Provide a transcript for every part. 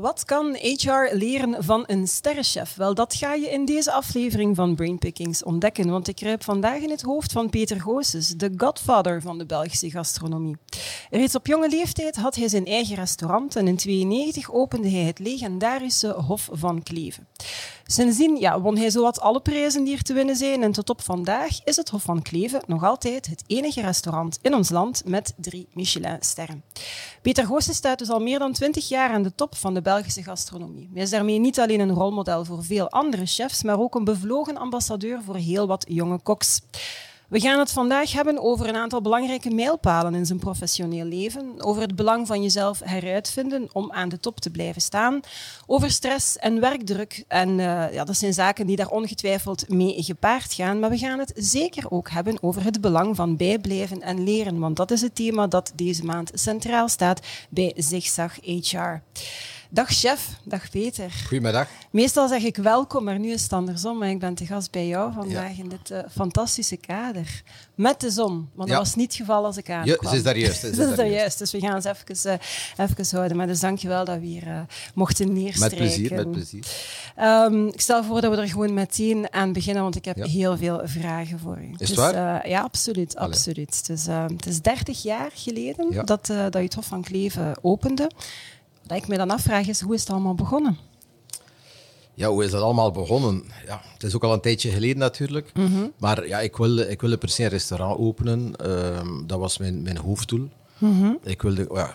Wat kan HR leren van een sterrenchef? Wel, dat ga je in deze aflevering van Brainpickings ontdekken, want ik kruip vandaag in het hoofd van Peter Goossens, de godfather van de Belgische gastronomie. Reeds op jonge leeftijd had hij zijn eigen restaurant en in 1992 opende hij het legendarische Hof van Kleven. Sindsdien ja, won hij zowat alle prijzen die er te winnen zijn en tot op vandaag is het Hof van Kleven nog altijd het enige restaurant in ons land met drie Michelin-sterren. Peter Goossens staat dus al meer dan twintig jaar aan de top van de Belgische gastronomie. Hij is daarmee niet alleen een rolmodel voor veel andere chefs, maar ook een bevlogen ambassadeur voor heel wat jonge koks. We gaan het vandaag hebben over een aantal belangrijke mijlpalen in zijn professioneel leven, over het belang van jezelf heruitvinden om aan de top te blijven staan, over stress en werkdruk. En uh, ja, dat zijn zaken die daar ongetwijfeld mee gepaard gaan, maar we gaan het zeker ook hebben over het belang van bijblijven en leren, want dat is het thema dat deze maand centraal staat bij Zigzag HR. Dag chef, dag Peter. Goedemiddag. Meestal zeg ik welkom, maar nu is het andersom. Maar ik ben te gast bij jou vandaag in dit uh, fantastische kader. Met de zon, maar dat was niet het geval als ik aankwam. Ja, ze is daar juist. Ze is, daar juist. Dus we gaan eens even, uh, even houden. Maar dus dankjewel dat we hier uh, mochten neerstrijken. Met plezier, met plezier. Um, ik stel voor dat we er gewoon meteen aan beginnen, want ik heb heel veel vragen voor u. Is het dus, waar? ja, absoluut. absoluut. Dus, het is 30 jaar geleden dat, dat je het Hof van Kleven opende. Wat ik me dan afvraag is, hoe is het allemaal begonnen? Ja, hoe is dat allemaal begonnen? Ja, het is ook al een tijdje geleden natuurlijk. Mm -hmm. Maar ja, ik wilde, ik wilde per se een restaurant openen. Um, dat was mijn, mijn hoofddoel. Mm -hmm. Ik, wilde, ja,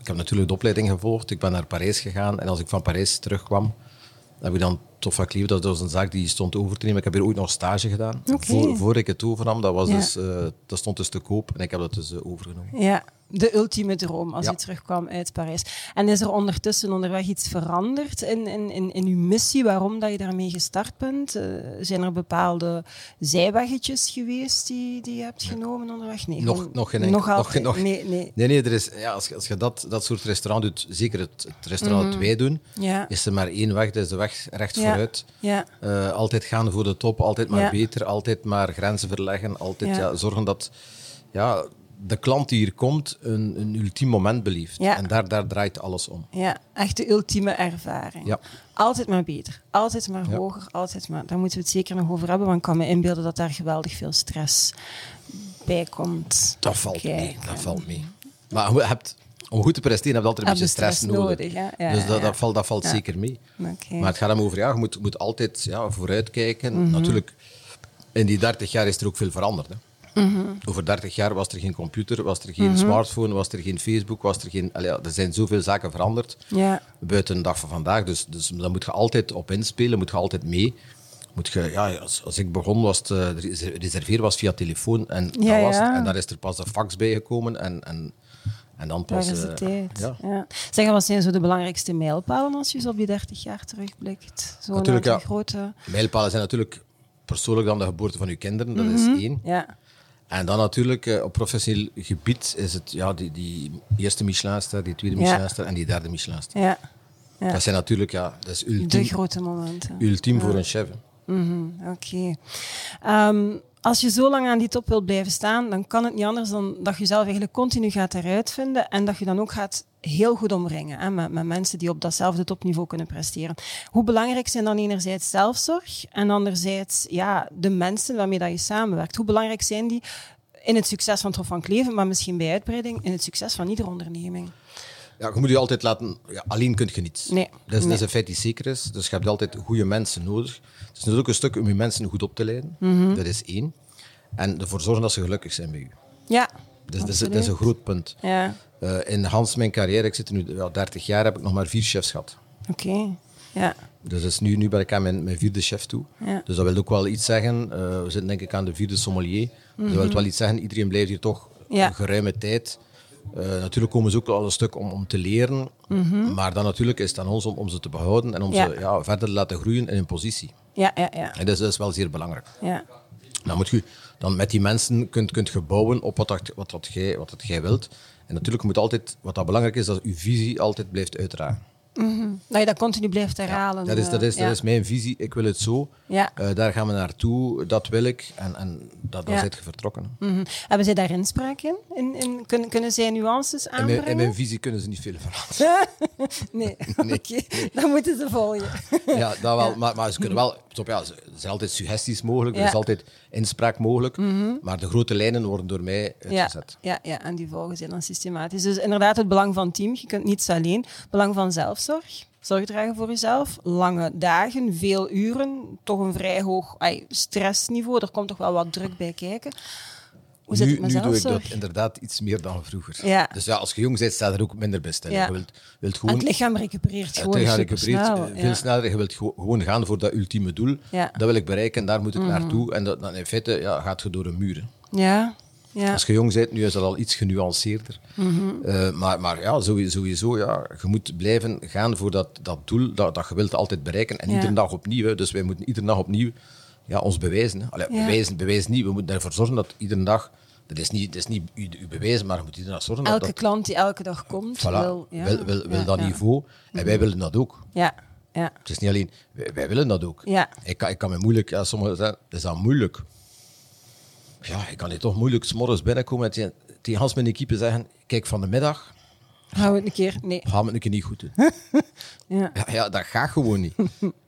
ik heb natuurlijk de opleiding gevolgd. Ik ben naar Parijs gegaan. En als ik van Parijs terugkwam, heb ik dan Tof van Kleef, dat was een zaak die stond over te nemen. Ik heb hier ooit nog stage gedaan. Okay. Voor, voor ik het overnam, dat, was ja. dus, uh, dat stond dus te koop. En ik heb dat dus uh, overgenomen. Ja, de ultieme droom als ja. je terugkwam uit Parijs. En is er ondertussen onderweg iets veranderd in, in, in, in uw missie, waarom dat je daarmee gestart bent? Uh, zijn er bepaalde zijweggetjes geweest die, die je hebt genomen onderweg? Nee, nog, nog geen nog nog, altijd. nog, nee, nee. nee, nee er is, ja, als, je, als je dat, dat soort restaurant doet, zeker het, het restaurant Mhm. dat wij doen, Ja. is er maar één weg, dat is de weg recht Ja. Ja. Uh, altijd gaan voor de top, altijd maar Ja. beter, altijd maar grenzen verleggen, altijd Ja. zorgen dat ja, de klant die hier komt een, een ultiem moment beleeft. En daar, daar draait alles om. Ja, echt de ultieme ervaring. Ja. Altijd maar beter, altijd maar hoger, altijd maar. Daar moeten we het zeker nog over hebben, want ik kan me inbeelden dat daar geweldig veel stress bij komt. Dat valt mee, Kijken. dat valt mee. Maar je hebt, om goed te presteren heb je altijd een beetje stress, nodig. Ja, dus dat, valt, dat valt zeker mee. Maar het gaat hem over, ja, je moet, moet altijd ja, vooruitkijken. Mhm. Natuurlijk, in die 30 jaar is er ook veel veranderd. Hè. Mhm. Over 30 jaar was er geen computer, was er geen smartphone, was er geen Facebook, was er geen... allee, er zijn zoveel zaken veranderd buiten de dag van vandaag. Dus, dus daar moet je altijd op inspelen, moet je altijd mee. Moet je, ja, als, als ik begon, was het, eh, de reserveren was via telefoon. En, dat was ja. en daar is er pas de fax bijgekomen. En, en, en dan pas... de eh, tijd. ja. Ja. Zeg, wat zijn zo de belangrijkste mijlpalen als je zo op die 30 jaar terugblikt? Zo'n Natuurlijk, ja. grote... Mijlpalen zijn natuurlijk persoonlijk dan de geboorte van uw kinderen, dat is één. Ja, En dan natuurlijk eh, op professioneel gebied is het ja, die, die eerste Michelinster, die tweede Ja. Michelinster en die derde Michelinster. ja. ja. Dat zijn natuurlijk, ja, dat is De ultiem, grote momenten. ultiem voor een chef. hè. Mhm, Oké. Ehm, als je zo lang aan die top wilt blijven staan, dan kan het niet anders dan dat je jezelf eigenlijk continu gaat eruit vinden en dat je dan ook gaat heel goed omringen hè, met, met mensen die op datzelfde topniveau kunnen presteren. Hoe belangrijk zijn dan enerzijds zelfzorg en anderzijds ja, de mensen waarmee dat je samenwerkt? Hoe belangrijk zijn die in het succes van het Hof van Kleven, maar misschien bij uitbreiding in het succes van iedere onderneming? Ja, je moet je altijd laten... Ja, alleen kun je niets. Nee, Dat is, nee. dat is een feit die zeker is. Dus je hebt altijd goede mensen nodig. Het is natuurlijk een stuk om je mensen goed op te leiden. Mhm. Dat is één. En ervoor zorgen dat ze gelukkig zijn bij u. Ja, Dus dat is, dat is een groot punt. Ja, Eh, in Hans mijn carrière, ik zit er nu ja, 30 jaar, heb ik nog maar vier chefs gehad. oké. Ja, Dus dat is nu, nu ben ik aan mijn, mijn vierde chef toe. Ja. Dus dat wil ook wel iets zeggen. Eh, we zitten denk ik aan de vierde sommelier. Dus dat wil wel iets zeggen. Iedereen blijft hier toch Mhm. Ja. een geruime tijd. Eh, natuurlijk komen ze ook al een stuk om, om te leren. Maar dan natuurlijk is het aan ons om, om ze te behouden en om Mhm. Ja. ze ja, verder te laten groeien in hun positie. ja, ja, ja. En dat is, dat is wel zeer belangrijk. ja. Dan moet je dan met die mensen kunt, kunt je bouwen op wat, dat, wat, wat, jij, wat dat jij wilt. En natuurlijk moet altijd, wat dat belangrijk is, dat je visie altijd blijft uitdragen. Dat je dat continu blijft herhalen. Dat is, dat, is, eh, dat is mijn visie. Ik wil het zo. Ja. Eh, daar gaan we naartoe. Dat wil ik. En, en dat, dan Ja. zit je vertrokken. Mhm. Hebben zij daar inspraak in? in, in kunnen, kunnen zij nuances In aanbrengen? mijn, in mijn visie kunnen ze niet veel veranderen. nee, oké. Dan moeten ze volgen. ja, dat wel. Maar, maar ze kunnen wel. Top, ja, er zijn altijd suggesties mogelijk. Er is altijd inspraak mogelijk. Maar de grote lijnen worden door mij Ja, uitgezet. ja, ja, en die volgen zij dan systematisch. Dus inderdaad, het belang van team. Je kunt niets alleen. Belang van zelfzorg. Zorg dragen voor jezelf. Lange dagen, veel uren. Toch een vrij hoog stressniveau. Er komt toch wel wat druk bij kijken. Hoe zit nu het doe ik dat inderdaad iets meer dan vroeger. Ja. Dus ja, als je jong bent, staat er ook minder. Ja. Je wilt, wilt En gewoon... het lichaam recupereert Het gewoon lichaam supersnel. recupereert eh, veel ja. sneller. Je wilt gewo- gewoon gaan voor dat ultieme doel. Ja. Mhm. Dat wil ik bereiken en daar moet ik naartoe. En dat, dan in feite ja, gaat je door een muur. Ja, ja. Als je jong bent, nu is dat al iets genuanceerder. Mhm. Eh, maar, maar ja, sowieso, sowieso ja, je moet blijven gaan voor dat, dat doel dat, dat je wilt altijd bereiken. En iedere dag opnieuw. hè. Dus wij moeten iedere dag opnieuw ja, ons bewijzen. Hè. Allee, Ja. bewijzen, bewijzen niet. We moeten ervoor zorgen dat iedere dag... Dat is niet, dat is niet u, u bewijzen, maar je moet iedere dag zorgen dat... Elke dat klant die elke dag komt, voilà, wil, ja. wil, wil, dat niveau. En wij willen dat ook. Ja, ja. Het is niet alleen, wij, wij willen dat ook. Ja. Ik, kan, ik kan me moeilijk, ja, sommigen zeggen, is dat moeilijk? Ja, ik kan niet toch moeilijk 's morgens binnenkomen en tegen, tegen Hans mijn equipe zeggen, kijk, van de middag Gaan we het een keer... Nee. gaan we het een keer niet goed doen. Ja. ja, ja, dat gaat gewoon niet.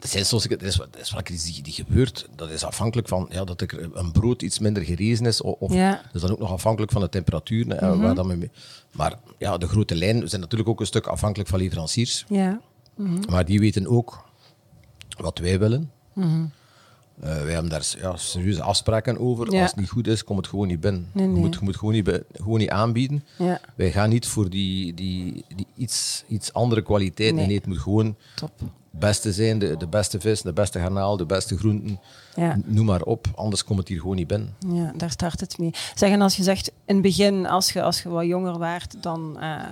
Er zijn soms, er is, wat- er is wel die, die gebeurt, dat is afhankelijk van ja, dat er een brood iets minder gerezen is. Of, Ja. Dat is dan ook nog afhankelijk van de temperatuur. hè, waar dat mee, maar ja, de grote lijnen zijn natuurlijk ook een stuk afhankelijk van leveranciers. Ja. Maar die weten ook wat wij willen. Eh, wij hebben daar ja, serieuze afspraken over. Ja. Als het niet goed is, kom het gewoon niet binnen. Nee, nee. Je, moet, je moet gewoon niet, gewoon niet aanbieden. Ja. Wij gaan niet voor die, die, die iets, iets andere kwaliteit. Nee. Nee. het moet gewoon Top. het beste zijn. De, de beste vis, de beste garnaal, de beste groenten. Ja. Noem maar op. Anders komt het hier gewoon niet binnen. Ja, daar start het mee. Zeggen als je zegt in het begin, als je, als je wat jonger waart, dan eh,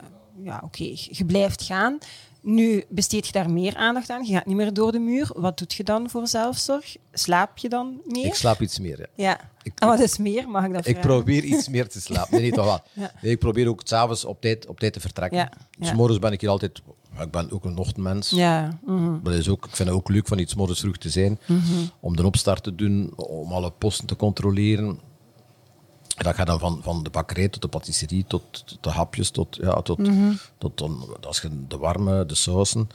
ja, oké, je blijft gaan. Nu besteed je daar meer aandacht aan. Je gaat niet meer door de muur. Wat doet je dan voor zelfzorg? Slaap je dan meer? Ik slaap iets meer. Ja. Ja. Ik- en wat is meer? Mag ik dat Ik vragen? probeer iets meer te slapen. Nee, toch wel. Ja. Nee, ik probeer ook s'avonds op tijd, op tijd te vertrekken. Ja, Dus ja. morgens ben ik hier altijd... Ik ben ook een ochtendmens. Ja. mhm. Dat is ook, ik vind het ook leuk van iets morgens vroeg te zijn. Om de opstart te doen, om alle posten te controleren. Dat gaat dan van, van de bakkerij tot de patisserie, tot, tot de hapjes, tot, ja, tot, tot dan, als je de warme, de sausen.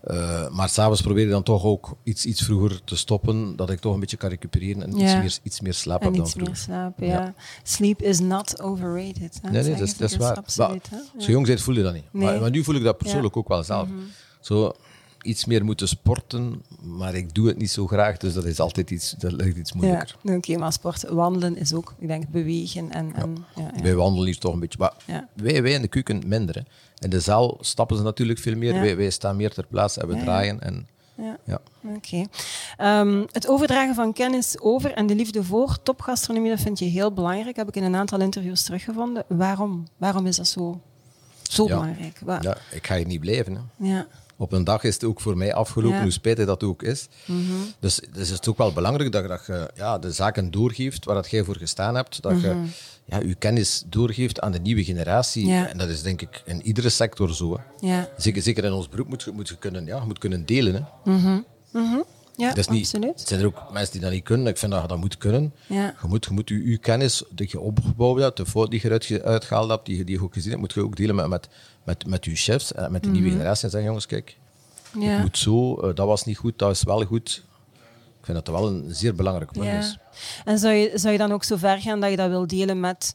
Eh, maar s'avonds probeer je dan toch ook iets, iets vroeger te stoppen, dat ik toch een beetje kan recupereren en iets, meer, iets meer slaap En heb dan iets meer vroeger. slapen, ja. Ja. Sleep is not overrated. hè, Nee, nee, dat is, dat is waar. absoluut, Maar je jong bent, voel je dat niet. Nee. Mhm. Maar, maar nu voel ik dat persoonlijk ook wel zelf. Zo iets meer moeten sporten, maar ik doe het niet zo graag, dus dat is altijd iets, dat ligt iets Ja, moeilijker. oké, maar sport, wandelen is ook, ik denk, bewegen en... en ja, ja. Wij wandelen hier toch een beetje. Maar Ja. wij, wij in de keuken minder. Hè. In de zaal stappen ze natuurlijk veel meer. Ja. Wij, wij staan meer ter plaatse en we Ja, ja. draaien. En, Ja. ja. Oké. Ehm, het overdragen van kennis over en de liefde voor topgastronomie, dat vind je heel belangrijk. Heb ik in een aantal interviews teruggevonden. Waarom? Waarom is dat zo, zo Ja. belangrijk? Ja, ik ga hier niet blijven. Hè. ja. Op een dag is het ook voor mij afgelopen, Ja. Mhm. hoe spijtig dat ook is. dus, dus is het ook wel belangrijk dat, dat je ja, de zaken doorgeeft waar dat jij voor gestaan hebt. Dat je ja, je kennis doorgeeft aan de nieuwe generatie. Mhm. Ja. En dat is denk ik in iedere sector zo. Hè. Ja. Zeker, zeker in ons beroep moet je, moet je, kunnen, ja, moet kunnen delen. Hè. Ja, niet, absoluut. zijn er ook mensen die dat niet kunnen. Ik vind dat je dat moet kunnen. Ja. Je moet, je, moet je, je kennis die je opgebouwd hebt, de fout die je eruit uitgehaald hebt, die, je- die je ook gezien hebt, moet je ook delen met, met, met, met je chefs en met de nieuwe generatie. En zeggen, jongens, kijk. Ja. het moet zo, eh, dat was niet goed, dat is wel goed. Ik vind dat dat wel een zeer belangrijk punt Ja. is. En zou je, zou je dan ook zo ver gaan dat je dat wil delen met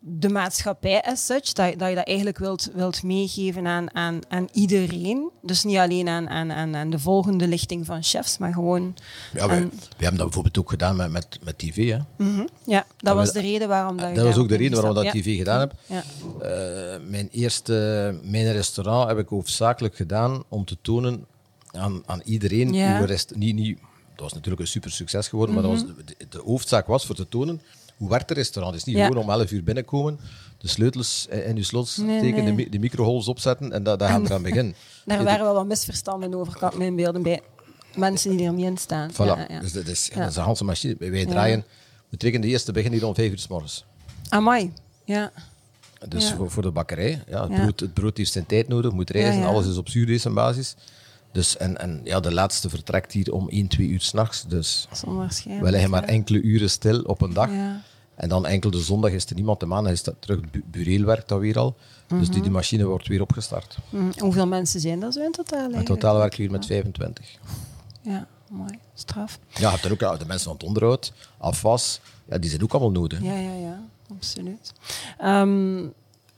de maatschappij as such? Dat, je- dat je dat eigenlijk wilt, wilt meegeven aan, aan, aan iedereen? Dus niet alleen aan, aan, aan, aan de volgende lichting van chefs, maar gewoon... Ja, aan- wij hebben dat bijvoorbeeld ook gedaan met, met, met tv. Hè. Mhm. Ja, dat we- was de reden waarom dat Dat was ook de reden waarom we dat tv gedaan hebben. Ja. Eh, mijn eerste mijn restaurant heb ik hoofdzakelijk gedaan om te tonen aan, aan iedereen Ja. hoe rest, niet, niet, dat was natuurlijk een super succes geworden, maar dat was, Mhm. de, de hoofdzaak was voor te tonen hoe werkt een restaurant. Het is niet Ja. gewoon om 11 uur binnenkomen, de sleutels in je slot steken, nee. De, de microholes opzetten en dat, dat gaan we eraan beginnen. Daar waren wel wat misverstanden over, kan ik me inbeelden, bij mensen die er niet in staan. Voilà. Ja, ja. Dus dat is, Ja. dat is een ganse machine. Wij draaien, we trekken de eerste begin hier om vijf uur s morgens. Amai. Ja. Dus voor, voor de bakkerij, ja, het, brood, het brood heeft zijn tijd nodig, moet reizen, alles is op zuurdezenbasis. Dus, en, en ja, de laatste vertrekt hier om 1, 2 uur s'nachts. Dus we liggen maar enkele uren stil op een dag. Ja. En dan enkel de zondag is er niemand, de maandag is dat terug, bu bureel werkt dat weer al. Dus Mhm. die, die machine wordt weer opgestart. Hm, Hoeveel mensen zijn dat zo in totaal? In totaal werken we hier met 25. Ja, mooi. Straf. Ja, je hebt er ook de mensen van het onderhoud, afwas, ja, die zijn ook allemaal nodig. Ja, ja, ja, absoluut. Ehm,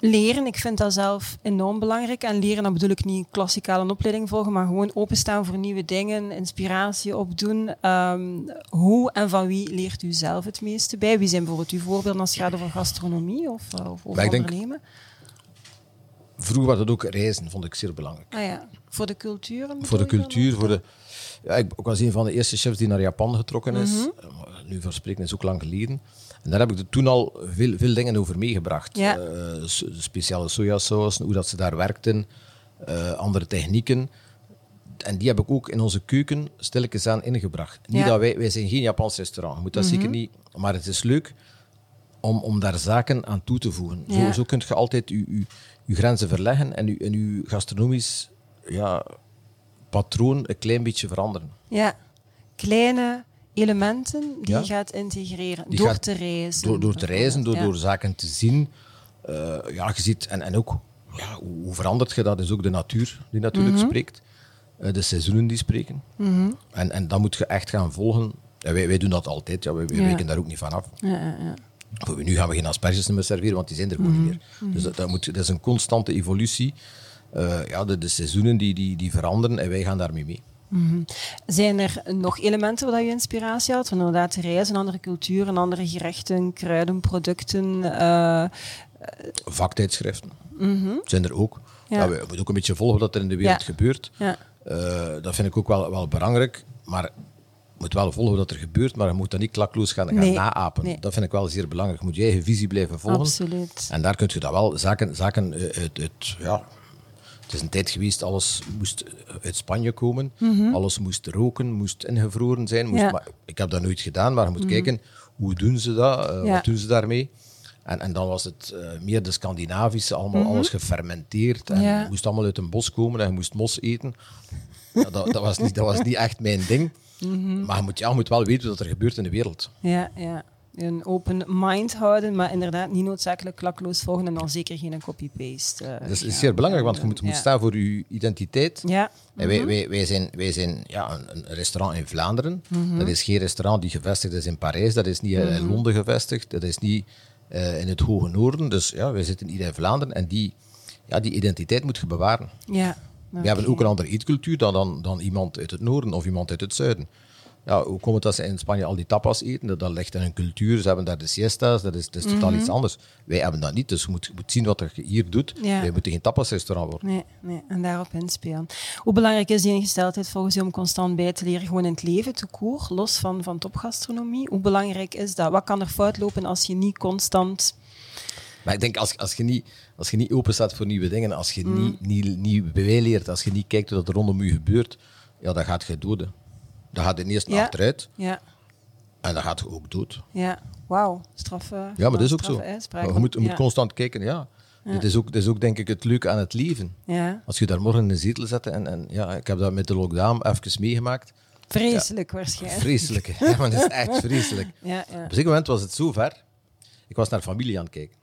leren, ik vind dat zelf enorm belangrijk. En leren, dan bedoel ik niet klassikaal een opleiding volgen, maar gewoon openstaan voor nieuwe dingen, inspiratie opdoen. Ehm, hoe en van wie leert u zelf het meeste bij? Wie zijn bijvoorbeeld uw voorbeelden als het gaat over gastronomie of, uh, of over ondernemen? Vroeger was dat ook reizen, vond ik zeer belangrijk. Ah ja, voor de cultuur? Voor de cultuur, voor de... Ja, ik, was een van de eerste chefs die naar Japan getrokken is. Eh, maar Nu voor spreken is ook lang geleden. En daar heb ik toen al veel, veel dingen over meegebracht. Ja. Eh, speciale sojasaus, hoe dat ze daar werkten, eh, andere technieken. En die heb ik ook in onze keuken stilletjes aan ingebracht. Niet Ja. Mhm. dat wij, wij zijn geen Japans restaurant, je moet dat zeker niet. Maar het is leuk om, om daar zaken aan toe te voegen. Ja. Zo, zo kun je altijd je, je, je grenzen verleggen en je, en je gastronomisch ja, patroon een klein beetje veranderen. Ja, kleine elementen die Ja. je gaat integreren Die door gaat- te reizen. Door, door te reizen, door, Ja. door zaken te zien. Eh, ja, je ziet, en, en ook, ja, hoe, hoe verandert je dat? is ook de natuur die natuurlijk Mhm. spreekt. Eh, de seizoenen die spreken. en, en dan moet je echt gaan volgen. En wij, wij doen dat altijd, ja, wij, wij Ja. wijken daar ook niet van af. Ja, ja, ja. Voor nu gaan we geen asperges meer serveren, want die zijn er gewoon Mhm. niet meer. Dus dat, dat, moet, dat is een constante evolutie. Eh, ja, de, de seizoenen die, die, die veranderen en wij gaan daarmee mee. Zijn er nog elementen waar je inspiratie had? Van inderdaad reizen, andere culturen, andere gerechten, kruiden, producten. eh, Vaktijdschriften zijn er ook. Ja. Ja. we moeten ook een beetje volgen wat er in de wereld Ja. gebeurt. ja. Eh, dat vind ik ook wel, wel belangrijk. Maar je moet wel volgen wat er gebeurt, maar je moet dat niet klakloos gaan, gaan Nee. naapen. Nee. Dat vind ik wel zeer belangrijk. Je moet je eigen visie blijven volgen. Absoluut. En daar kun je dat wel, zaken, zaken uit, uit, ja, het is een tijd geweest, alles moest uit Spanje komen. Alles moest roken, moest ingevroren zijn. Moest, Mhm. Ja. maar ik heb dat nooit gedaan, maar je moet kijken, hoe doen ze dat? Eh, Ja. Wat doen ze daarmee? En, en dan was het eh, meer de Scandinavische, allemaal alles gefermenteerd. En Mhm. Ja. moest allemaal uit een bos komen en je moest mos eten. Ja, dat, dat, was niet, dat was niet echt mijn ding. Mhm. Maar je moet, ja, je moet wel weten wat er gebeurt in de wereld. Ja, ja. Een open mind houden, maar inderdaad niet noodzakelijk klakloos volgen en dan zeker geen copy-paste. eh, Dat is, zeer belangrijk, want je moet, doen. moet Ja. staan voor je identiteit. Ja. En wij, wij, wij zijn, wij zijn ja, een, restaurant in Vlaanderen. Dat is geen restaurant die gevestigd is in Parijs. Dat is niet eh, in Londen gevestigd. Dat is niet eh, in het Hoge Noorden. Dus ja, wij zitten hier in Vlaanderen. En die, ja, die identiteit moet je bewaren. Ja. We hebben ook een andere eetcultuur dan, dan, dan iemand uit het noorden of iemand uit het zuiden. Ja, hoe komt het dat ze in Spanje al die tapas eten? Dat, dat ligt in hun cultuur. Ze hebben daar de siestas. Dat is, dat is totaal iets anders. Wij hebben dat niet. Dus je moet, je moet zien wat je hier doet. Ja. Wij moeten geen tapasrestaurant worden. Nee, nee, en daarop inspelen. Hoe belangrijk is die ingesteldheid volgens u om constant bij te leren, gewoon in het leven, te koer, los van, van topgastronomie? Hoe belangrijk is dat? Wat kan er fout lopen als je niet constant... Maar ik denk, als, als, je niet, als je niet open staat voor nieuwe dingen, als je niet, niet, niet bijleert, als je niet kijkt wat er rondom je gebeurt, ja, dan gaat je doden. Dan gaat je eerst Ja. achteruit Ja, en dan gaat je ook dood. ja. Wauw, straffe Ja, maar dat is ook zo. Je moet, je moet constant kijken, ja. Dit, is ook, dit is ook, denk ik, het leuke aan het leven. Ja, Als je daar morgen in de zetel zet, en, en ja, ik heb dat met de lockdown even meegemaakt. vreselijk waarschijnlijk. Vreselijk. Ja, maar het is echt vreselijk. Ja, ja. Op een zeker moment was het zo ver. Ik was naar familie aan het kijken.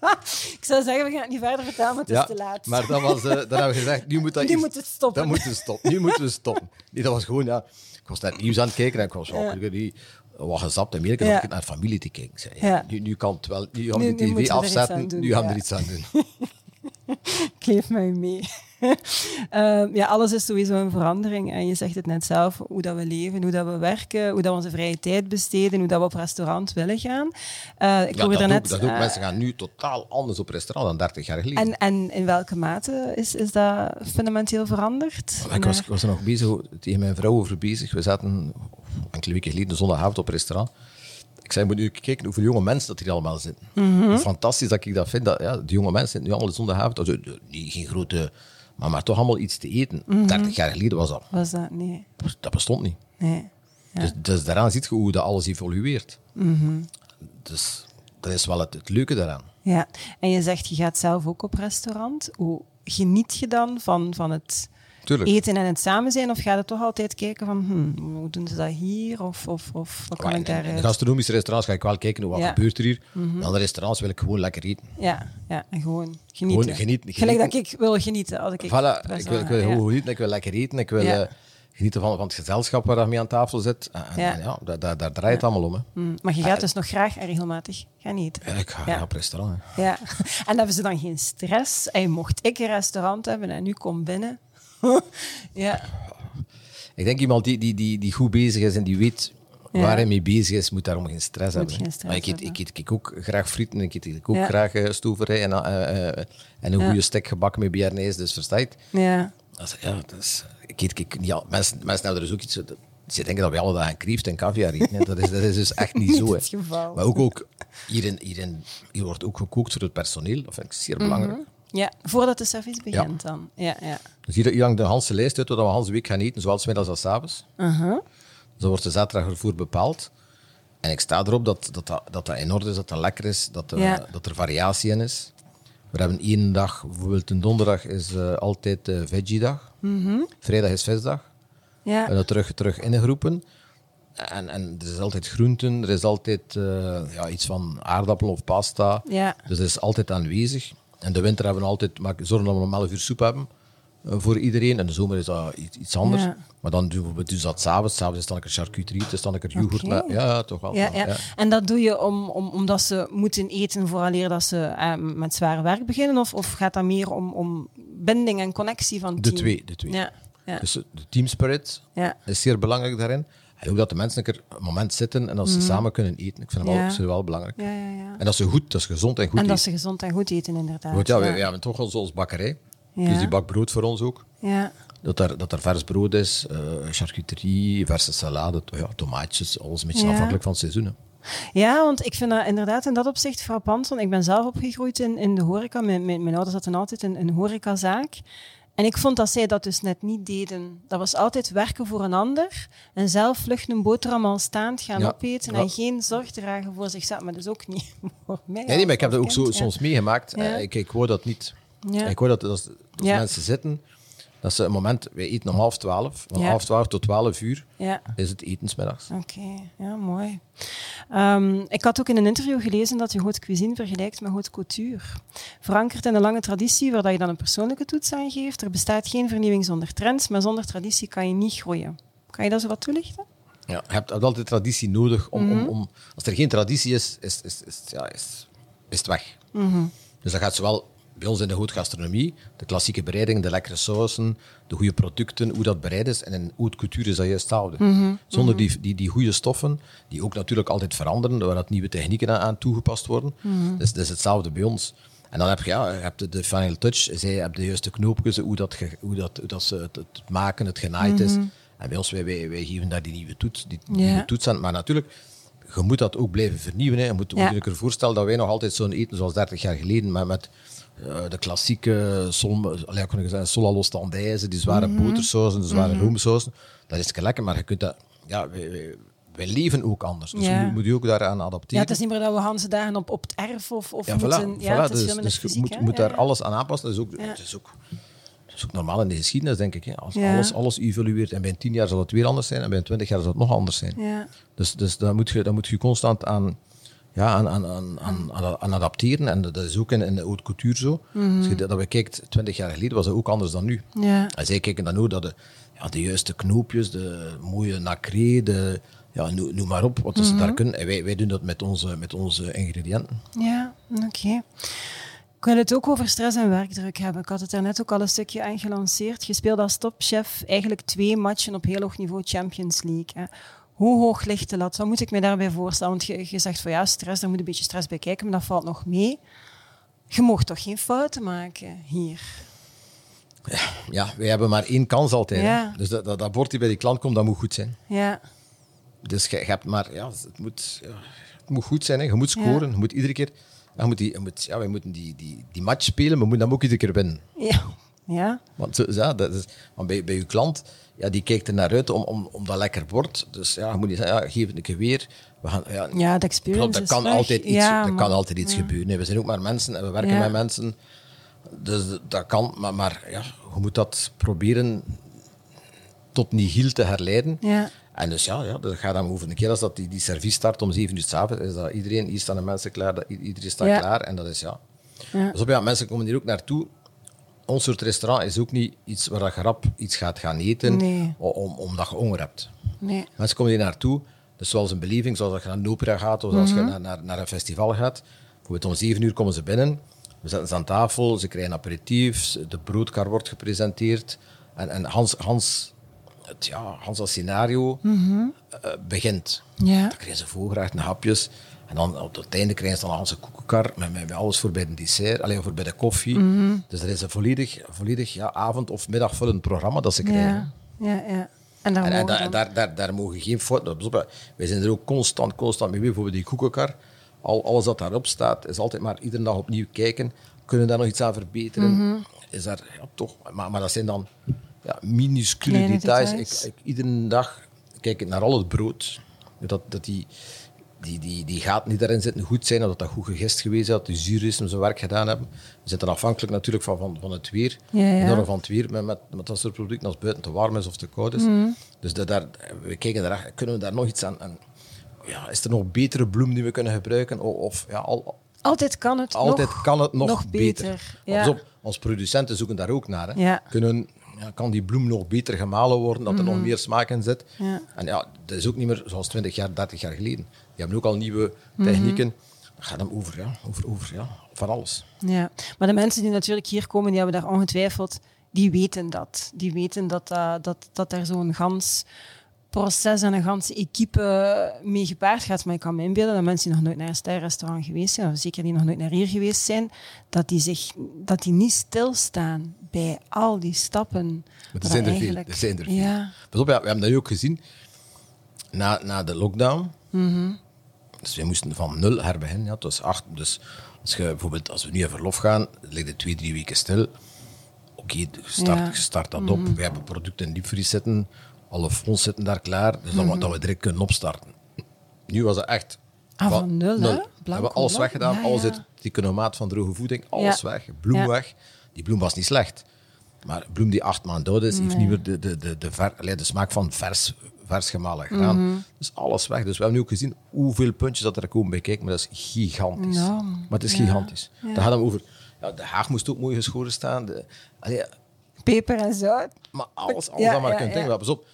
Ik zou zeggen, we gaan het niet verder vertellen, maar het is te laat. Maar dat was, eh, dan hebben we gezegd, nu moet dat Nu moet het stoppen. Dat moet het stoppen. Nu moeten we stoppen. Nee, dat was gewoon, ja. Ik was naar het nieuws aan het kijken en ik was Ja. die, wat gezapt en meer. Ik Ja. ik naar familie te kijken. Zei, ja. Nu, nu kan het wel. Nu gaan we de moeten tv we afzetten. nu gaan we er iets aan doen. Ik leef met u mee. Ehm, ja, alles is sowieso een verandering. En je zegt het net zelf, hoe dat we leven, hoe dat we werken, hoe dat we onze vrije tijd besteden, hoe dat we op restaurant willen gaan. Eh, ik Ja, hoorde dat, net... ook, dat ook. eh, Mensen gaan nu totaal anders op restaurant dan 30 jaar geleden. en, en in welke mate is, is dat fundamenteel veranderd? Ik, was, ik was er nog bezig, tegen mijn vrouw over bezig. We zaten enkele weken geleden, zondagavond, op restaurant. Ik zei, moet nu kijken hoeveel jonge mensen dat hier allemaal zitten. Mhm. Fantastisch dat ik dat vind. Dat, ja, die jonge mensen zitten nu allemaal zondagavond. Also, niet, geen grote Maar, maar toch allemaal iets te eten. Mhm. 30 jaar geleden was dat. Was dat? Nee. Dat bestond niet. Nee. Ja. Dus, dus daaraan ziet je hoe dat alles evolueert. Mhm. Dus dat is wel het, het leuke daaraan. Ja, en je zegt je gaat zelf ook op restaurant. Hoe geniet je dan van, van het Tuurlijk. eten en het samen zijn? Of ga je toch altijd kijken van, hm, hoe doen ze dat hier? Of, of, of wat kan ik in, in de gastronomische restaurants ga ik wel kijken wat Ja. Mhm. gebeurt er hier. In andere restaurants wil ik gewoon lekker eten. Ja, ja, en gewoon genieten. Gewoon genieten, Gelijk dat ik wil genieten. Als ik Voilà, ik wil, ik wil gewoon ja. genieten, ik wil lekker eten, ik wil eh, genieten van, van het gezelschap waar je mee aan tafel zit. En, Ja. en ja, daar, daar, daar draait het allemaal om. Hè. Hm, Maar je gaat dus nog graag en regelmatig gaan eten. Ja, ik ga ja. op restaurant. hè. Ja. En hebben ze dan geen stress? En mocht ik een restaurant hebben en nu kom binnen. ja. Ik denk iemand die, die, die, die goed bezig is en die weet Ja. waar hij mee bezig is, moet daarom geen stress Moet hebben. geen hè. stress maar ik eet, ik, eet, ik ook graag frieten, ik eet ik ook Ja. graag stoverij en, eh, eh, en een Ja. goede stek gebakken met bearnaise, dus versta je het? Ja. Dat is- ja, dat is, ik eet ik, al, mensen, mensen hebben er dus ook iets... dat- Ze denken dat we alle dagen kreeft en caviar eten. Dat is, dat is dus echt niet Niet zo. het. Maar ook, ook hier, in, hier, in, hier wordt ook gekookt voor het personeel. Dat vind ik zeer belangrijk. Ja, voordat de service begint dan. Ja, ja. Dus hier, hier hangt de hele lijst uit wat we de hele week gaan eten, zowel middags als avonds. Uh-huh. Zo wordt de zaterdag ervoor bepaald. En ik sta erop dat dat, dat, dat, dat in orde is, dat dat lekker is, dat, er- Ja. dat er variatie in is. We hebben één dag, bijvoorbeeld een donderdag is eh, altijd de veggie-dag. Vrijdag is visdag. Ja. En dat terug, terug ingeroepen. En, en er is altijd groenten, er is altijd eh, ja, iets van aardappel of pasta. Ja. Dus dat is altijd aanwezig. In de winter hebben we altijd, maar zorgen dat we om 11 uur soep hebben eh, voor iedereen. In de zomer is dat iets, anders. Ja. Maar dan doen we dus dat s'avonds. S'avonds is dan een charcuterie, dus dan een yoghurt. Met- Ja, ja, toch wel. Ja, ja. En dat doe je om, om, omdat ze moeten eten vooraleer dat ze eh, met zware werk beginnen? Of, of gaat dat meer om, om binding en connectie van het De team? twee, de twee. Ja, ja. Dus de team spirit Ja. is zeer belangrijk daarin. En ook dat de mensen een keer een moment zitten en dat ze samen kunnen eten. Ik vind dat Mhm. Ja. wel, wel belangrijk. ja, ja, ja. En dat ze goed, dat ze gezond en goed En eten. dat ze gezond en goed eten, inderdaad. Want ja, we, hebben toch wel zoals bakkerij. Dus die bakt brood voor ons ook. Ja. Dat er, dat er vers brood is, eh, charcuterie, verse salade, ja, tomaatjes, alles een beetje afhankelijk van het seizoen. hè. Ja, want ik vind dat inderdaad in dat opzicht frappant. Want ik ben zelf opgegroeid in, in de horeca. Mijn, mijn, mijn ouders hadden altijd een, een horecazaak. En ik vond dat zij dat dus net niet deden. Dat was altijd werken voor een ander en zelf vlug een boterham al staand gaan Ja, opeten ja. en geen zorg dragen voor zichzelf. Maar dus ook niet voor mij. Nee, nee, maar ik heb als dat ook zo, kind, ja. soms meegemaakt. Eh, Ik, ik hoor dat niet. Ik hoor dat, dat, dat Ja. mensen zitten, dat ze een moment, wij eten om half twaalf, van Ja. half twaalf tot twaalf uur Ja. is het etensmiddags. Oké, ja, mooi. Ehm, ik had ook in een interview gelezen dat je haute cuisine vergelijkt met haute couture. Verankerd in een lange traditie waar je dan een persoonlijke toets aan geeft. Er bestaat geen vernieuwing zonder trends, maar zonder traditie kan je niet groeien. Kan je dat zo wat toelichten? Ja, je hebt, altijd traditie nodig. Om, Mhm. om, om, als er geen traditie is, is, is, is, ja, is, is het weg. Mhm. Dus dat gaat zowel bij ons in de haute gastronomie, de klassieke bereiding, de lekkere sausen, de goede producten, hoe dat bereid is. En in haute couture is dat juist hetzelfde. Mhm. Zonder die, die, die goede stoffen, die ook natuurlijk altijd veranderen, waar dat nieuwe technieken aan, aan toegepast worden. Mhm. Dus dat is hetzelfde bij ons. En dan heb je, ja, je hebt de, final touch, zij hebben de juiste knoopjes, hoe dat, hoe dat, hoe dat ze het, het maken, het genaaid is. En bij ons, wij, wij, wij geven daar die nieuwe toets, die Mhm. Nieuwe toets aan. Maar natuurlijk, je moet dat ook blijven vernieuwen. Hè. Je moet, Ja. moet voorstellen dat wij nog altijd zo'n eten zoals 30 jaar geleden, maar met eh, de klassieke sol, zeggen, die zware botersausen, de zware roomsausen. Dat is lekker, maar je kunt dat... Ja, wij, leven ook anders. Dus Ja. je moet, je ook daaraan Ja, adapteren. het is niet meer dat we Hanse dagen op, op het erf of, of Ja, moeten... voilà, ja, het is dus, dus je moet, moet Ja, daar ja. alles aan aanpassen. Dat is ook, Ja. dat is ook, dat is ook normaal in de geschiedenis, denk ik. Hè. Als Ja. alles, alles evolueert en bij tien jaar zal het weer anders zijn en bij twintig jaar zal het nog anders zijn. Ja. Dus, dus daar, moet je, daar moet je constant aan, ja, aan, aan, aan, aan, aan, aan adapteren. En dat is ook in, in de haute couture zo. Als je dat, dat bekijkt, twintig jaar geleden was dat ook anders dan nu. Ja. En zij kijken dan ook dat de, ja, de juiste knoopjes, de mooie nacré, de, ja, noem, noem maar op, wat ze daar kunnen. En wij, wij doen dat met onze, met onze ingrediënten. Ja, oké. Ik wil het ook over stress en werkdruk hebben. Ik had het daarnet ook al een stukje aan gelanceerd. Je speelde als topchef eigenlijk twee matchen op heel hoog niveau Champions League. Hè. Hoe hoog ligt de lat? Wat moet ik me daarbij voorstellen? Want je, je zegt van ja, stress, daar moet een beetje stress bij kijken, maar dat valt nog mee. Je mocht toch geen fouten maken hier? Ja, wij hebben maar één kans altijd. Ja. Dus dat, dat, dat bord die bij die klant komt, dat moet goed zijn. Ja, Dus je, je hebt maar, ja, het moet, ja, het moet goed zijn. Hè. Je moet scoren. Je moet iedere keer, je moet die, je moet, ja, wij moeten die, die, die match spelen, maar we moeten hem ook iedere keer winnen. ja. Ja. Want, ja, dat is, want bij, bij je klant, ja, die kijkt er naar uit om, om, om dat lekker wordt. Dus ja, je moet niet zeggen, ja, geef het een keer weer. We gaan, ja, Ja, de experience Klopt, er is kan weg. altijd iets, Ja, er kan altijd iets gebeuren. We zijn ook maar mensen en we werken met mensen. Dus dat kan, maar, maar ja, je moet dat proberen tot nihil te herleiden. Ja. En dus ja, ja dat gaat dan over een keer als dat die, die service start om 7 uur s'avonds, is dat iedereen, hier staan de mensen klaar, dat, iedereen staat klaar. En dat is ja. Ja. Dus op, ja, mensen komen hier ook naartoe. Ons soort restaurant is ook niet iets waar je rap iets gaat gaan eten, Nee. om, omdat je honger hebt. Nee. Mensen komen hier naartoe, dus zoals een beleving, zoals als je naar een opera gaat of als je naar, naar, naar een festival gaat. Om zeven uur komen ze binnen, we zetten ze aan tafel, ze krijgen aperitief, de broodkar wordt gepresenteerd en, en Hans, Hans, het, ja, Hans dat scenario eh, begint. Ja. Dan krijgen ze voorgerechten, hapjes. En dan op het einde krijgen ze dan een koekenkar met, met, met alles voor bij de dessert, alleen voor bij de koffie. Dus er is een volledig, volledig ja, avond- of middagvullend programma dat ze krijgen. Ja. Ja, ja. En daar En, en mogen daar, dan- daar, daar, daar mogen geen fouten op. Pas op, Wij zijn er ook constant, constant mee. Bijvoorbeeld die koekenkar. Al, alles dat daarop staat, is altijd maar iedere dag opnieuw kijken. Kunnen we daar nog iets aan verbeteren? Mhm. Is daar, ja, toch. Maar, maar dat zijn dan ja, minuscule details. details. Ik, ik, iedere dag kijk ik naar al het brood. Dat, dat die, die, die, die gaten die daarin zitten goed zijn, dat dat goed gegist geweest is, dat de zuur is om zijn werk gedaan hebben. We zitten afhankelijk natuurlijk van, van, van het weer. Ja, ja. Enorm van het weer met, met, met dat soort producten als het buiten te warm is of te koud is. Mhm. Dus dat, daar, we kijken daar, kunnen we daar nog iets aan... aan ja, is er nog betere bloem die we kunnen gebruiken? Of, of ja, al, Altijd kan het altijd nog, kan het nog, nog beter. Ja. op, als producenten zoeken daar ook naar. Hè. Ja. Kunnen, ja, kan die bloem nog beter gemalen worden, dat er nog meer smaak in zit? Mhm. Ja. En ja, dat is ook niet meer zoals 20 jaar, 30 jaar geleden. Die hebben ook al nieuwe Mhm. technieken. Dat gaat hem over, ja, over, over ja, van alles. Ja, maar de mensen die natuurlijk hier komen, die hebben daar ongetwijfeld, die weten dat. Die weten dat, dat, dat, dat er zo'n gans proces en een ganse equipe mee gepaard gaat. Maar ik kan me inbeelden dat mensen die nog nooit naar een sterrenrestaurant geweest zijn, of zeker die nog nooit naar hier geweest zijn, dat die, zich, dat die niet stilstaan bij al die stappen. Maar er zijn er veel. Er zijn er veel. Ja, Pas op, ja, we hebben dat nu ook gezien. Na, na de lockdown. Dus we moesten van nul herbeginnen. Ja, het was acht. Dus als, je, bijvoorbeeld, als we nu in verlof gaan, ligt het twee, drie weken stil. Oké, start, Ja. je start dat op. We hebben producten in diepvries zitten. Alle fonds zitten daar klaar. Dus dat, we, dat we direct kunnen opstarten. Nu was het echt... Ah, van nul, hè? We hebben alles blank. weggedaan. Ja, alles ja. uit het economaat van droge voeding. Alles Ja. weg. Bloem Ja. weg. Die bloem was niet slecht. Maar bloem die acht maanden oud is, heeft niet meer de, de, de, de, ver, de smaak van vers, vers gemalen graan. Mhm. Dus alles weg. Dus we hebben nu ook gezien hoeveel puntjes dat er komen bij kijken. Maar dat is gigantisch. Maar het is Ja. gigantisch. Ja. Dat gaat hem over... Ja, de haag moest ook mooi geschoren staan. De, allee, peper en zout. maar alles, alles Ja, dat maar ja, kunt ja. denken. Pas op.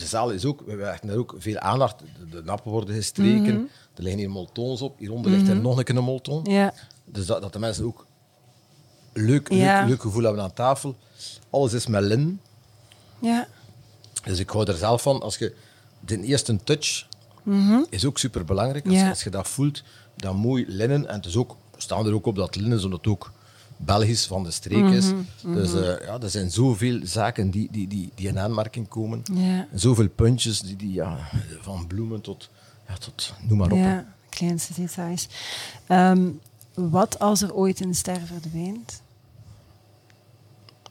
De zaal is ook... We hebben daar ook veel aandacht. De, de nappen worden gestreken. Mhm. Er liggen hier moltons op. Hieronder ligt er nog een molton. Ja. Dus dat, dat de mensen ook leuk, Ja. leuk, leuk gevoel hebben aan tafel. Alles is met lin. Ja. Dus ik hou er zelf van. Als je de eerste touch is ook super belangrijk. Als, Mhm. Ja. als je dat voelt, dan mooi linnen. En het is ook, we staan er ook op dat linnen, zodat het ook Belgisch van de streek is. Mhm, Dus eh, ja, er zijn zoveel zaken die, die, die, die in aanmerking komen. Ja. Zoveel puntjes, die, die, ja, van bloemen tot, ja, tot noem maar op. Ja, kleinste details. Ehm, wat als er ooit een ster verdwijnt?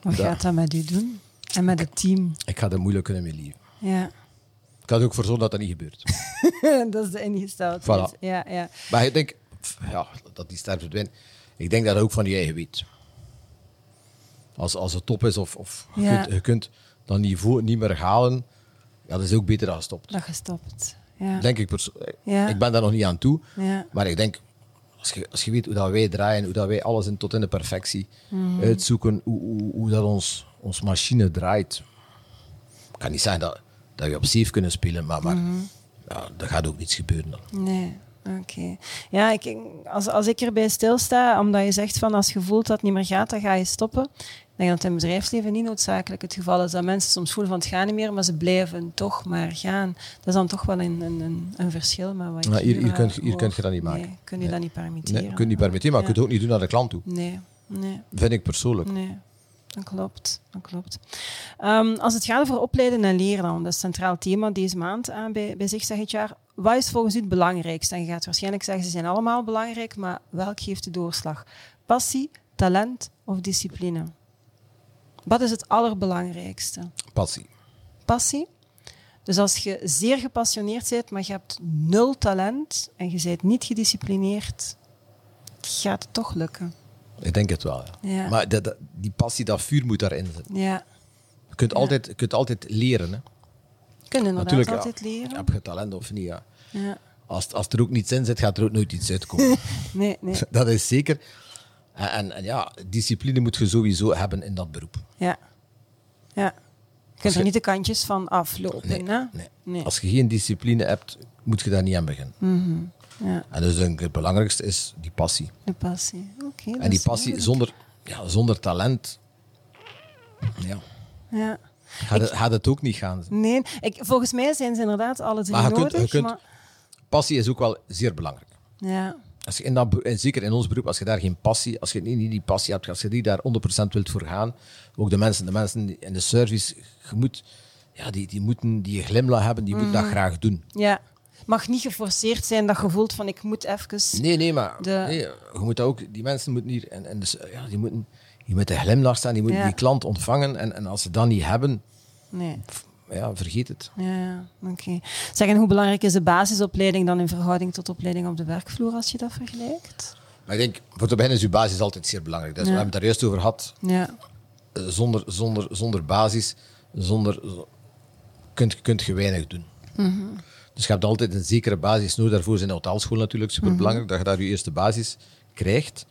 Wat Ja. gaat dat met u doen? En met het team? Ik ga er moeilijk kunnen mee leven. Ja, Ik ga er ook voor zorgen dat dat niet gebeurt. dat is de ingesteldheid. Voilà. Ja, ja. Maar ik denk ja, dat die ster verdwijnt. Ik denk dat ook van je eigen weet. Als, als het top is of, of je, kunt, je kunt dat niveau niet meer halen, ja, dat is ook beter dan gestopt. Dat gestopt. Ja. Denk ik persoonlijk. Ja. Ik ben daar nog niet aan toe. Maar ik denk, als je, als je weet hoe dat wij draaien, hoe dat wij alles in, tot in de perfectie Mhm. uitzoeken, hoe, hoe, hoe dat ons, ons machine draait. Ik kan niet zeggen dat, dat we op safe kunnen spelen, maar, maar Mhm. ja, er gaat ook niets gebeuren dan. Nee, oké. Ja, ik, als, als ik erbij stilsta, omdat je zegt van als je voelt dat het niet meer gaat, dan ga je stoppen. Ik denk dat in het bedrijfsleven niet noodzakelijk het geval is dat mensen soms voelen van het gaat niet meer, maar ze blijven toch maar gaan. Dat is dan toch wel een, een, een, een verschil. Maar wat Ja, hier- hier kunt- hier kunt je dat niet maken. Nee, kun je Nee. dat niet permitteren. Nee, je kunt niet permitteren, maar je Ja. kunt het ook niet doen naar de klant toe. Nee, nee. Vind ik persoonlijk. Nee, dat klopt. Dat klopt. Ehm, als het gaat over opleiden en leren, dan, dat is het centraal thema deze maand aan bij, bij zich, zeg het jaar. Wat is volgens u het belangrijkste? En je gaat waarschijnlijk zeggen, ze zijn allemaal belangrijk, maar welk geeft de doorslag? Passie, talent of discipline? Wat is het allerbelangrijkste? Passie. Passie. Dus als je zeer gepassioneerd bent, maar je hebt nul talent en je bent niet gedisciplineerd, gaat het toch lukken. Ik denk het wel. Ja. Ja. Maar dat- die passie, dat vuur moet daarin zitten. Ja. Je kunt, altijd, je kunt altijd leren. Hè. Je kunt inderdaad Natuurlijk, altijd leren. Heb je talent of niet? Ja. Ja. Als, als er ook niets in zit, gaat er ook nooit iets uitkomen. Nee, nee. dat is zeker. En, en, en ja, discipline moet je sowieso hebben in dat beroep. Ja. Ja. Je kunt je- er niet de kantjes van aflopen. Nee, hè? nee. Nee. Als je geen discipline hebt, moet je daar niet aan beginnen. Ja, En dus denk ik, het belangrijkste is die passie. de passie. Oké. En die passie zonder, ja, zonder talent, ja, Ja. Gaat, het, gaat het ook niet gaan. Nee, ik, volgens mij zijn ze inderdaad alle drie Maar je kunt- nodig. kunt- maar, Passie is ook wel zeer belangrijk. ja. Als je in dat, en zeker in ons beroep, als je daar geen passie, als je niet die passie hebt, als je die daar 100% wilt voor gaan, ook de mensen, de mensen in de service, je moet, ja, die, die moeten die glimlach hebben, die moeten dat graag doen. ja. Mag niet geforceerd zijn dat je voelt van ik moet even... Nee, nee, maar De- nee, je moet ook, die mensen moeten hier, en, en dus, ja, die moeten die met de glimlach staan, die moeten Ja. die klant ontvangen. En, en als ze dat niet hebben, Nee. ja, vergeet het. Ja, ja. oké. Zeg, en hoe belangrijk is de basisopleiding dan in verhouding tot opleiding op de werkvloer als je dat vergelijkt? Maar ik denk, voor te beginnen is uw basis altijd zeer belangrijk. Dus Ja. We hebben het daar juist over gehad. Ja. Eh, Zonder, zonder, zonder basis, zonder, kunt, kunt je weinig doen. Mhm. Dus je hebt altijd een zekere basis nodig. Daarvoor zijn de hotelschool natuurlijk super belangrijk, Mhm. dat je daar je eerste basis krijgt.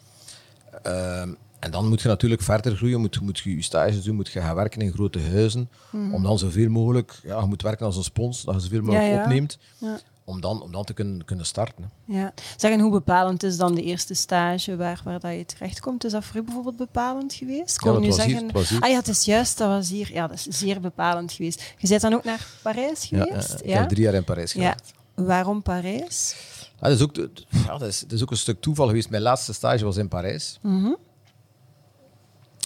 Ehm, en dan moet je natuurlijk verder groeien, moet, moet je je stages doen, moet je gaan werken in grote huizen, om dan zoveel mogelijk, ja, je moet werken als een spons, dat je zoveel mogelijk Mhm. Ja, ja. opneemt, Ja. om dan, om dan te kunnen, kunnen starten. hè. Ja. Zeg, en hoe bepalend is dan de eerste stage waar, waar dat je terechtkomt? Is dat voor u bijvoorbeeld bepalend geweest? Ik Ja, hoor dat nu was hier, zeggen... het was hier. Ah ja, het is juist, dat was hier. Ja, dat is zeer bepalend geweest. Je bent dan ook naar Parijs Ja, geweest? eh, ik heb drie jaar in Parijs Ja. gewerkt. Waarom Parijs? Ja, dat, is ook, ja, dat, is, dat is ook een stuk toeval geweest. Mijn laatste stage was in Parijs. Mhm.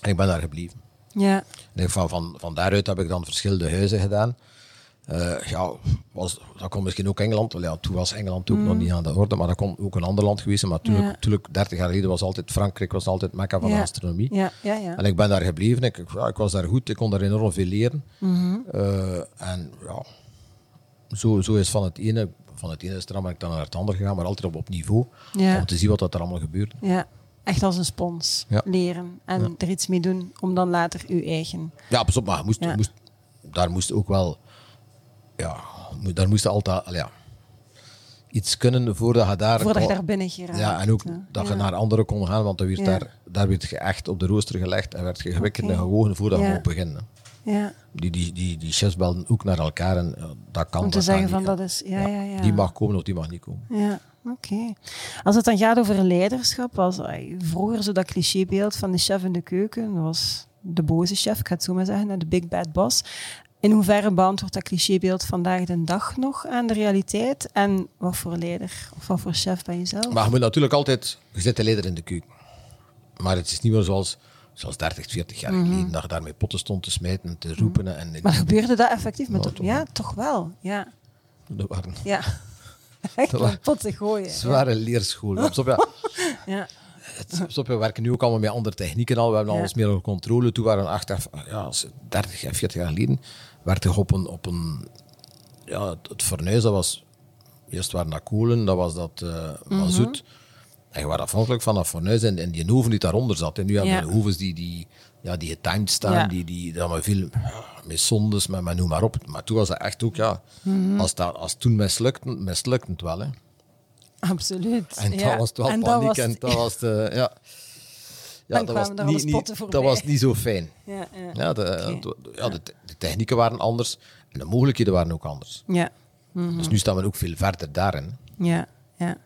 Ik ben daar gebleven. Ja. Ieder geval van, van daaruit heb ik dan verschillende huizen gedaan. Eh, ja, was, dat kon misschien ook Engeland. Wel ja, toen was Engeland ook nog niet aan de orde, maar dat kon ook een ander land geweest. Maar toen, Mm. Ja. natuurlijk, 30 jaar geleden was altijd Frankrijk was altijd mekka van Ja. de astronomie. Ja, ja, ja. En ik ben daar gebleven. Ik, ja, ik was daar goed. Ik kon daar enorm veel leren. Mhm. Eh, en ja, zo, zo is van het ene, van het ene stram ben ik dan naar het andere gegaan, maar altijd op, op niveau. Om te zien wat dat er allemaal gebeurt. Ja, echt als een spons Ja. leren en er iets mee doen om dan later uw eigen. Ja, pas op, maar moest, Ja. moest, daar moest ook wel, ja, daar moest altijd al, ja, iets kunnen voordat je daar... Voordat je daar binnen geraakt. Ja, en ook Ja. dat je Ja. naar anderen kon gaan, want dan werd Ja. daar, daar werd je echt op de rooster gelegd en werd je gewikkeld en gewogen voordat je mocht beginnen. Ja, Die, die, die, die chefs belden ook naar elkaar en ja, dat kan om te dat zeggen van niet, dat is. Ja, ja, ja. Die mag komen of die mag niet komen. Ja, oké. Als het dan gaat over leiderschap, was vroeger zo dat clichébeeld van de chef in de keuken, dat was de boze chef, ik ga het zo maar zeggen, de big bad boss. In hoeverre beantwoordt dat clichébeeld vandaag de dag nog aan de realiteit? En wat voor leider of wat voor chef ben je zelf? Maar je moet natuurlijk altijd, je zit de leider in de keuken. Maar het is niet meer zoals, zoals 30, 40 jaar geleden, dat je daar met potten stond te smijten en te roepen. En, Mhm. Maar gebeurde dat effectief? Met Ja, de- toch ja, wel. toch wel. Ja. dat waren ja. Echt wa- potten gooien. zware leerscholen. Pas op, ja. Ja. Het- pas op, we werken nu ook allemaal met andere technieken al. We hebben Ja. alles meer onder controle. Toen waren we acht, ja, als 30, 40 jaar geleden, werd er op een, op een ja, het, het fornuis, dat was, eerst waren dat kolen, dat was dat eh Mhm. mazoet. En je was afhankelijk van dat fornuis en, en die oven die daaronder zat. En nu hebben we ovens die, die, ja, die getimed staan, Ja. die, die, dat met veel ja, met zondes, met, met noem maar op. Maar toen was dat echt ook, ja, Mhm. als, dat, als toen mislukte, mislukte het wel. Hè. Absoluut. En ja. dat was het wel En paniek was- en dat was de, ja. Ja, Dan dat was, niet, dat was niet zo fijn. Ja, ja. Ja, de, ja, de, te- de technieken waren anders en de mogelijkheden waren ook anders. Ja. Dus nu staan we ook veel verder daarin. Ja, ja.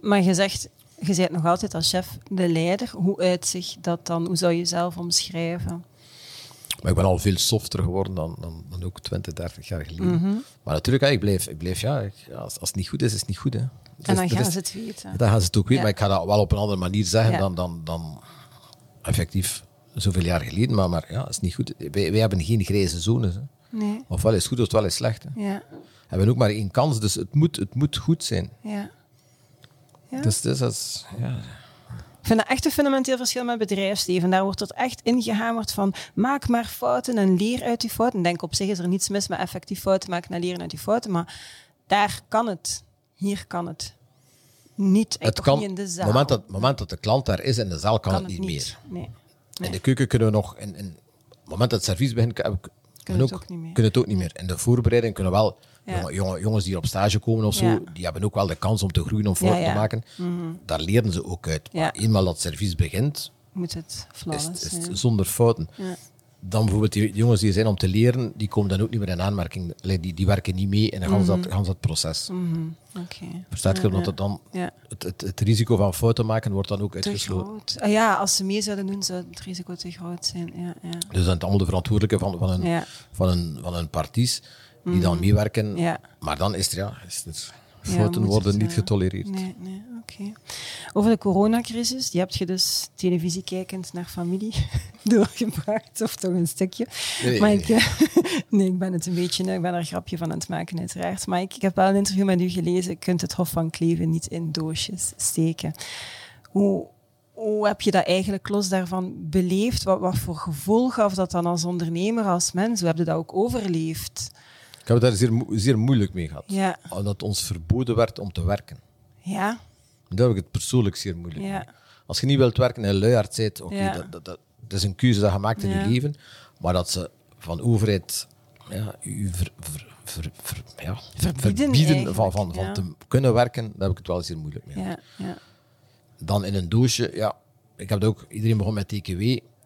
Maar je zegt, je bent nog altijd als chef de leider. Hoe uitzicht dat dan? Hoe zou je jezelf omschrijven? Maar ik ben al veel softer geworden dan, dan, dan ook 20, 30 jaar geleden. Mhm. Maar natuurlijk, ik blijf, ik blijf ja, ik- als, als het niet goed is, is het niet goed. Hè. En dan gaan is- ze het weten. Dan gaan ze het ook weten, Ja. maar ik ga dat wel op een andere manier zeggen Ja. dan, dan, dan effectief zoveel jaar geleden. Maar, maar ja, het is niet goed. Wij, wij hebben geen grijze zones. Hè. Nee. Ofwel is het goed, ofwel is het slecht. Hè. Ja, We hebben ook maar één kans, dus het moet, het moet goed zijn. ja. Ja. Dus, dus dat is, ja. Ik vind dat echt een fundamenteel verschil met bedrijfsleven. Daar wordt het echt ingehamerd van maak maar fouten en leer uit die fouten. Ik denk op zich is er niets mis met effectief fouten maken en leren uit die fouten, maar daar kan het. Hier kan het. Niet, Het kan, niet in de zaal. moment dat, moment dat de klant daar is in de zaal, kan, het niet meer. Nee. In de keuken kunnen we nog, in, in het moment dat het servies begint, kunnen we Kunnen het ook, ook niet meer. kunnen het ook niet meer. In de voorbereiding kunnen we wel, Ja. jonge, jonge- jongens die op stage komen of zo, die hebben ook wel de kans om te groeien, om fouten te maken. Daar leren ze ook uit. Maar eenmaal dat het servies begint, Moet het flawless is zonder fouten. Ja. Dan bijvoorbeeld die, jongens die er zijn om te leren, die komen dan ook niet meer in aanmerking. Die, die werken niet mee in gans dat, gans dat proces. Oké. Verstaat je? Omdat het dan, Ja. het, het, het risico van fouten maken wordt dan ook Te uitgesloten. Ah, ja, als ze mee zouden doen, zou het risico te groot zijn. Ja, ja. Dus dan zijn het allemaal de verantwoordelijke van, van, een, van, een, van een parties die dan meewerken. Ja. Maar dan is er, ja, is fouten worden niet getolereerd. Nee, nee, oké. Over de coronacrisis, die heb je dus televisie kijkend naar familie doorgebracht, of toch een stukje. Nee, maar ik, nee, ik ben het een beetje, ik ben er een grapje van aan het maken, uiteraard. Maar ik, ik heb wel een interview met u gelezen, je kunt het Hof van Kleven niet in doosjes steken. Hoe, hoe heb je dat eigenlijk los daarvan beleefd? Wat, wat voor gevoel gaf dat dan als ondernemer, als mens? Hoe heb je dat ook overleefd? Ik heb het daar zeer, zeer moeilijk mee gehad. Ja, Omdat ons verboden werd om te werken. ja, Daar heb ik het persoonlijk zeer moeilijk Ja. mee. Als je niet wilt werken en luiaard bent, oké, Ja. dat, dat, dat, dat is een keuze dat je maakt in je leven. Maar dat ze van overheid ja, u ver, ver, ver, ver- ja, Verbieden verbieden van, van, van te kunnen werken, daar heb ik het wel zeer moeilijk mee. ja, ja. Dan in een doosje, ja, ik heb dat ook, iedereen begon met TKW.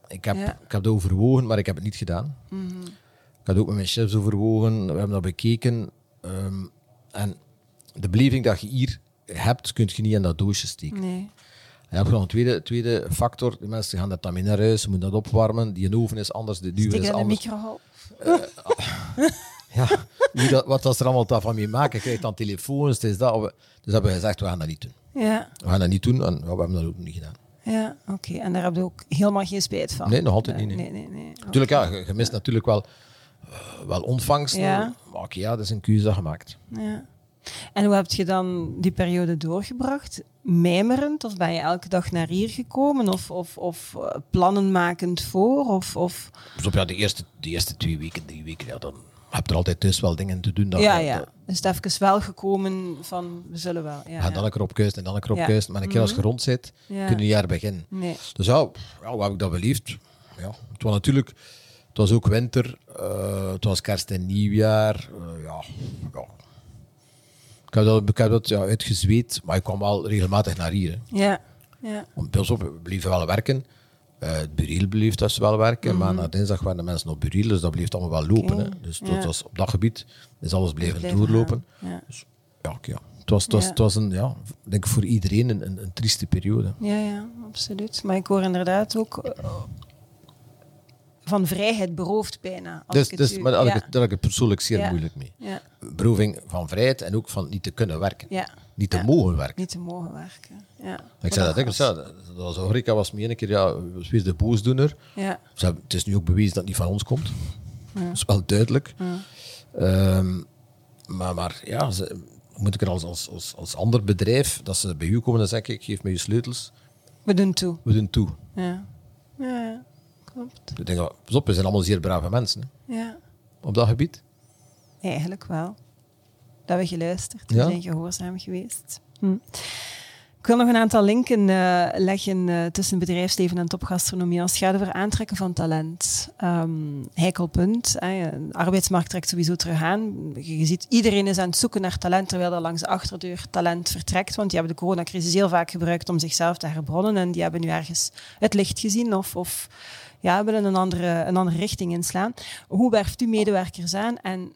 Ik heb, ik heb dat overwogen, maar ik heb het niet gedaan. Ik had ook met mijn chefs overwogen, we hebben dat bekeken. Ehm, en de beleving dat je hier hebt, kun je niet in dat doosje steken. Nee. Je hebt nog een tweede, tweede factor. De mensen gaan dat dan mee naar huis, ze moeten dat opwarmen. Die oven is anders, de duur Stik is in de anders. microgolf. Ja, dat, wat dat er allemaal daarvan mee maken, je krijgt dan telefoons, het is dat. Dus hebben we gezegd, we gaan dat niet doen. Ja, We gaan dat niet doen en ja, we hebben dat ook niet gedaan. ja oké. En daar heb je ook helemaal geen spijt van? Nee, nog altijd niet, nee. Nee, nee, nee. Natuurlijk, ja, je, je mist natuurlijk wel, eh, wel ontvangsten. Ja. Maar oké, ja, dat is een keuze gemaakt. Ja. En hoe heb je dan die periode doorgebracht? Mijmerend? Of ben je elke dag naar hier gekomen? Of, of, of eh, plannen makend voor? Of, of... Dus op ja, de, eerste, de eerste twee weken, drie weken, ja, dan heb je er altijd thuis wel dingen te doen. Dat, ja, dat- ja. Is het even wel gekomen van, we zullen wel. Ja, ga ja. dan een keer op kuist en dan een keer op Ja. kuist. Maar een keer als je rond zit, Ja. kun je niet jaar beginnen. Nee. Dus ja, ja, hoe heb ik dat beleefd? Ja, het was natuurlijk, het was ook winter, eh, het was kerst en nieuwjaar. eh, ja, ja. Ik heb dat, ik heb dat ja, uitgezweet, maar ik kwam wel regelmatig naar hier. Hè. Ja. Ja. Want pas op, we bleven wel werken. Eh, het bureel bleef dus wel werken, maar na dinsdag waren de mensen op bureel, dus dat bleef allemaal wel lopen. Hè. Dus dat ja. was, op dat gebied is alles blijven Blijven doorlopen. Ja. Dus, ja. Het was, het was, Ja. het was een, ja, ik denk voor iedereen een, een, een trieste periode. Ja, ja, absoluut. Maar ik hoor inderdaad ook van vrijheid beroofd bijna. Als Dus, ik het dus, u- maar daar heb, ja. ik, daar heb ik het persoonlijk zeer Ja. moeilijk mee. Ja, Beroving van vrijheid en ook van niet te kunnen werken. Niet te mogen werken. Niet te mogen werken. Ja. Ik zei dat, ik zei, dat was was me een keer, ja, was weer de boosdoener. Ja, het is nu ook bewezen dat het niet van ons komt. Dat is wel duidelijk. Ehm, maar, maar ja, ze, moet ik er als, als, als, als ander bedrijf, dat ze bij u komen en zeggen, ik geef me je sleutels, we doen toe. we doen toe. Ja, ja. Klopt. Ik denk, pas op, we zijn allemaal zeer brave mensen hè, Ja, op dat gebied. eigenlijk wel. Dat we geluisterd, we Ja. zijn gehoorzaam geweest. Hm. Ik wil nog een aantal linken eh, leggen eh, tussen bedrijfsleven en topgastronomie als het gaat over aantrekken van talent. Ehm heikel punt. De arbeidsmarkt trekt sowieso terug aan. Je, je ziet, iedereen is aan het zoeken naar talent, terwijl er langs de achterdeur talent vertrekt. Want die hebben de coronacrisis heel vaak gebruikt om zichzelf te herbronnen. En die hebben nu ergens het licht gezien of, of ja, willen een andere, een andere richting inslaan. Hoe werft u medewerkers aan en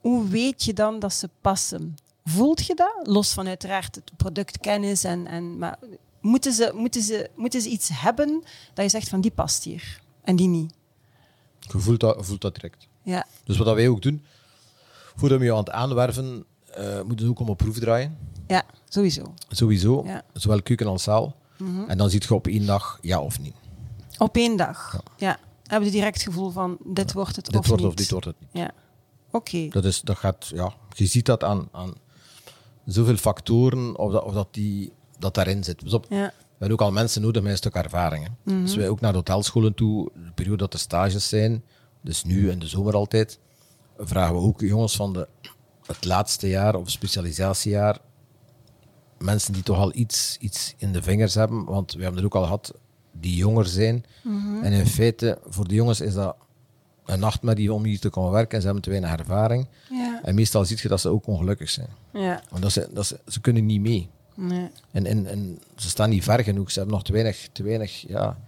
hoe weet je dan dat ze passen? Voelt je dat? Los van uiteraard het productkennis en, en maar moeten ze, moeten, ze, moeten ze iets hebben dat je zegt van die past hier en die niet? Je voelt dat, voelt dat direct. Ja, Dus wat wij ook doen, voordat we je aan het aanwerven, eh moeten we ook om een proef draaien. ja sowieso. Sowieso, Ja. zowel keuken als zaal. En dan ziet je op één dag ja of niet. Op één dag. Ja. Hebben je direct het gevoel van dit wordt het Dit of wordt niet? of dit wordt het niet. Ja. Oké. Dat is, dat gaat, ja, je ziet dat aan, aan zoveel factoren of dat, of dat, die, dat daarin zit. Dus op, Ja. We hebben ook al mensen nodig met een stuk ervaring. hè. Mhm. Dus wij ook naar de hotelscholen toe, de periode dat de stages zijn, dus nu in de zomer altijd, vragen we ook jongens van de, het laatste jaar of specialisatiejaar, mensen die toch al iets, iets in de vingers hebben, want we hebben er ook al gehad die jonger zijn. Mhm. En in feite, voor de jongens is dat een nachtmerrie om hier te komen werken en ze hebben te weinig ervaring. Ja. En meestal zie je dat ze ook ongelukkig zijn. Ja. Want dat ze, dat ze, ze kunnen niet mee. Nee. En, en, en ze staan niet ver genoeg. Ze hebben nog te weinig, te weinig ja,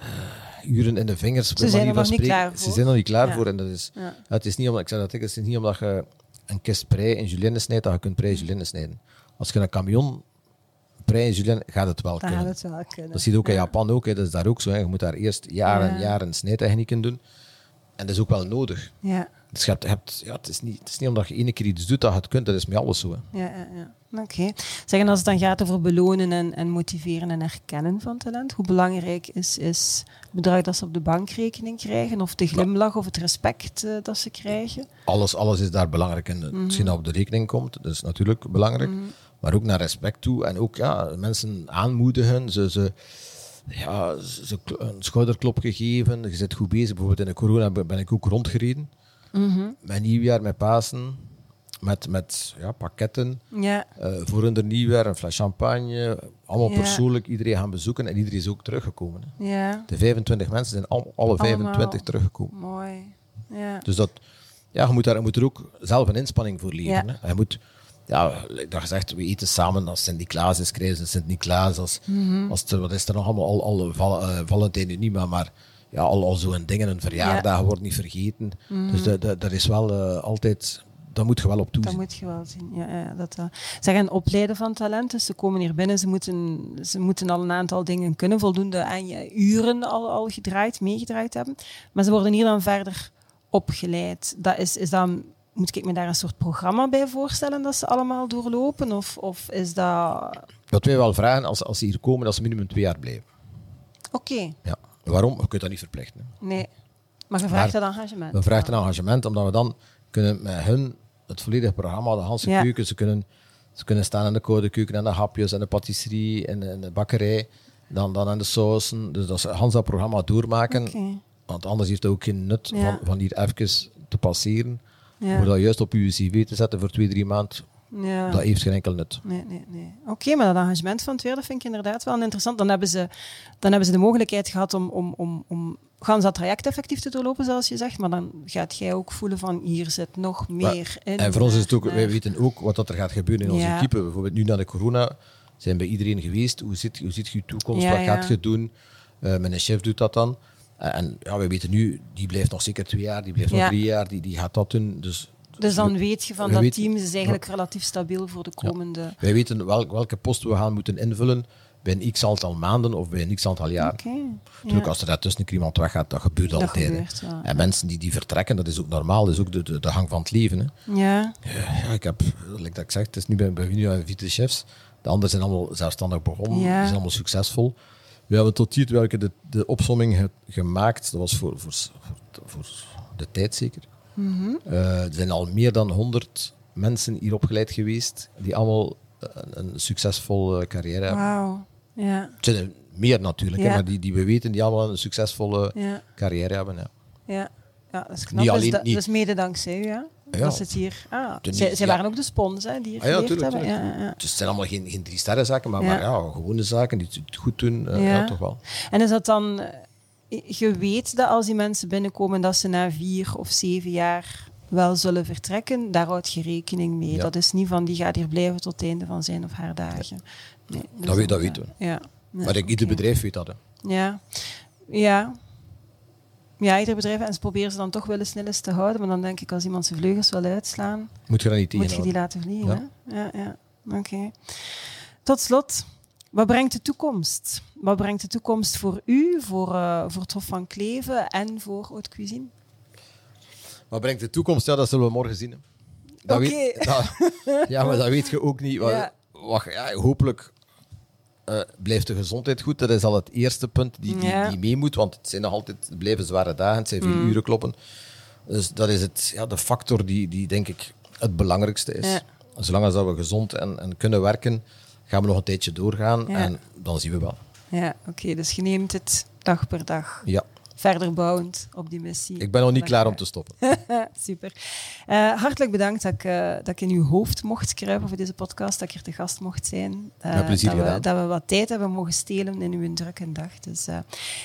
eh, uren in de vingers. bij zijn er nog niet klaar Ze voor. zijn nog niet klaar Ja. voor. En dat is, Ja. het is niet omdat, ik zeg dat ik, het is niet omdat je een kist prei in julienne snijdt, dat je kunt prei julienne snijden. Als je een camion prei in julienne, gaat het wel Dan kunnen. gaat het wel kunnen. Dat zie je ook in Ja. Japan ook. Hè. Dat is daar ook zo. Hè. Je moet daar eerst jaren en Ja. jaren snijtechnieken doen. En dat is ook wel nodig. Ja. Dus je hebt, je hebt- ja, het, is niet, het is niet omdat je ene keer iets doet dat je het kunt. Dat is met alles zo. Hè. Ja, ja, ja. Oké. Zeg, en als het dan gaat over belonen en, en motiveren en erkennen van talent, hoe belangrijk is, is het bedrag dat ze op de bankrekening krijgen, of de glimlach of het respect eh, dat ze krijgen? alles, alles is daar belangrijk in. Mhm. Misschien dat op de rekening komt, dat is natuurlijk belangrijk. Maar ook naar respect toe. En ook ja, mensen aanmoedigen. Ze, ze, ja, ze een schouderklop gegeven. Je zit goed bezig. Bijvoorbeeld in de corona ben ik ook rondgereden. Mhm. Met nieuwjaar, met Pasen. Met, met ja, pakketten. Ja, eh, voor hun nieuwjaar, een fles champagne. Allemaal Ja. persoonlijk iedereen gaan bezoeken. En iedereen is ook teruggekomen. Hè. ja, De 25 mensen zijn al, alle 25 Allemaal. teruggekomen. mooi. Ja. Dus dat, ja, je, moet daar, je moet er ook zelf een inspanning voor leveren. Hè. Je moet, ja, dat gezegd, we eten samen als Sint-Niklaas is, krijgen ze Sint-Niklaas. Als, Mhm. als wat is er nog allemaal? Al, al val, eh, Valentijn niet, maar, maar ja, al, al zo'n dingen, een verjaardag wordt niet vergeten. Dus dat, dat, dat is wel eh, altijd, daar moet je wel op Dat toezien. moet je wel zien. Ja, ja, dat. Zeg, en opleiden van talenten. Ze komen hier binnen, ze moeten, ze moeten al een aantal dingen kunnen, voldoende aan je uren al, al gedraaid, meegedraaid hebben. Maar ze worden hier dan verder opgeleid. Dat is, is dan, moet ik me daar een soort programma bij voorstellen dat ze allemaal doorlopen? Of, of is dat... Wat wij wel vragen, als, als ze hier komen, dat ze minimum twee jaar blijven. Oké, Ja. Waarom? Je kunt dat niet verplichten. hè. nee. Maar je vraagt Maar dat engagement. We vragen een engagement, omdat we dan kunnen met hun het volledige programma, de Hanse Ja. keuken, ze kunnen, ze kunnen staan in de koude keuken en de hapjes en de patisserie en, en de bakkerij, dan, dan aan de sausen. Dus dat ze Hans dat programma doormaken, Oké. want anders heeft het ook geen nut Ja. van, van hier even te passeren. Ja. Dat juist op uw cv te zetten voor twee, drie maanden, Ja. dat heeft geen enkel nut. Nee, nee, nee. Oké, maar dat engagement van het weer, dat vind ik inderdaad wel interessant. Dan hebben ze, dan hebben ze de mogelijkheid gehad om, om, om, om gaan ze dat traject effectief te doorlopen, zoals je zegt. Maar dan gaat jij ook voelen van, hier zit nog meer in. En voor ons is het ook, naar- wij weten ook wat dat er gaat gebeuren in onze Ja. equipe. Bijvoorbeeld nu na de corona zijn bij iedereen geweest. Hoe ziet, hoe ziet je toekomst? Ja, wat gaat je doen? Eh mijn chef doet dat dan. En, en ja, wij weten nu, die blijft nog zeker twee jaar, die blijft nog drie jaar, die, die gaat dat doen. Dus, Dus dan weet je van, we dat team is eigenlijk relatief stabiel voor de komende... wij weten welk, welke post we gaan moeten invullen bij een x aantal maanden of bij een x aantal jaar. Natuurlijk, ja. als er daartussen iemand weggaat, dat gebeurt Dat altijd. gebeurt, ja. En mensen die, die vertrekken, dat is ook normaal, dat is ook de, de, de gang van het leven. Hè. Ja, Ja, ik heb, like dat ik zeg, het is nu bij, bij nu aan Vite Chefs. De anderen zijn allemaal zelfstandig begonnen, die zijn allemaal succesvol. We hebben tot hier welke de, de opsomming ge- gemaakt, dat was voor, voor, voor, de tijd zeker. Mhm. Eh, er zijn al meer dan 100 mensen hier opgeleid geweest, die allemaal een, een succesvolle carrière hebben. wauw. Ja, Het zijn er meer natuurlijk, hè, maar die, die we weten, die allemaal een succesvolle ja, carrière hebben. Ja. ja. Ja, dat is knap. Niet dus, alleen- dat, niet- dus mede dankzij u, ja? Ja. Dat zit hier... Ah, zij ja. waren ook de spons, hè, die hier Ah ja, tuurlijk, hebben. Ja. Dus het zijn allemaal geen, geen drie sterren zaken, maar, maar ja, gewone zaken die het goed doen, eh, Ja. toch wel. En is dat dan... eh, Je weet dat als die mensen binnenkomen, dat ze na vier of zeven jaar wel zullen vertrekken. Daar houdt je rekening mee. Ja. Dat is niet van, die gaat hier blijven tot het einde van zijn of haar dagen. Nee, dus Dat weet- dat weten we. Ja. Ja, maar ik, ieder bedrijf weet dat. Hè. Ja. Ja. Ja, ieder bedrijf. En ze proberen ze dan toch wel eens snel eens te houden. Maar dan denk ik, als iemand zijn vleugels wil uitslaan, Moet je dat niet moet je die laten vliegen. hè? Ja, ja. Oké. Tot slot, wat brengt de toekomst? Wat brengt de toekomst voor u, voor, eh, voor het Hof van Kleven en voor Haute Cuisine? Wat brengt de toekomst? Ja, dat zullen we morgen zien. Oké. ja, maar dat weet je ook niet. Wat, Ja. wat- ja, hopelijk eh, blijft de gezondheid goed. Dat is al het eerste punt die, die, Ja. die mee moet, want het zijn nog altijd het blijven zware dagen, het zijn veel Mm. uren kloppen. Dus dat is het, ja, de factor die, die denk ik het belangrijkste is. Ja. Zolang als dat we gezond en, en kunnen werken, gaan we nog een tijdje doorgaan Ja. en dan zien we wel. Ja, oké. dus je neemt het dag per dag. Ja, Verder bouwend op die missie. ik ben nog niet klaar om te stoppen. Super. Eh, hartelijk bedankt dat ik, eh, dat ik in uw hoofd mocht kruipen voor deze podcast, dat ik hier te gast mocht zijn. Met plezier dat, we, gedaan. dat we wat tijd hebben mogen stelen in uw drukke dag. Dus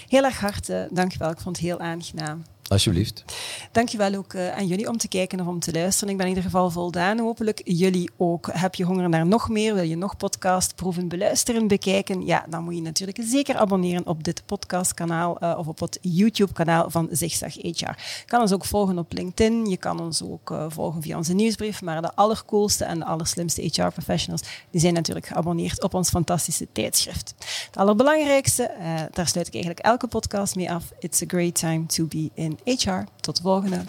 heel erg hard eh, dankjewel. Ik vond het heel aangenaam. Alsjeblieft. Dankjewel ook eh, aan jullie om te kijken of om te luisteren. Ik ben in ieder geval voldaan. Hopelijk jullie ook. Heb je honger naar nog meer? Wil je nog podcast proeven, beluisteren, bekijken? Ja, dan moet je natuurlijk zeker abonneren op dit podcastkanaal eh, of op het YouTube-kanaal van Zigzag HR. Je kan ons ook volgen op LinkedIn. Je kan ons ook eh, volgen via onze nieuwsbrief. Maar de allercoolste en de allerslimste HR-professionals die zijn natuurlijk geabonneerd op ons fantastische tijdschrift. Het allerbelangrijkste, daar sluit ik eigenlijk elke podcast mee af. It's a great time to be in HR. Tot de volgende.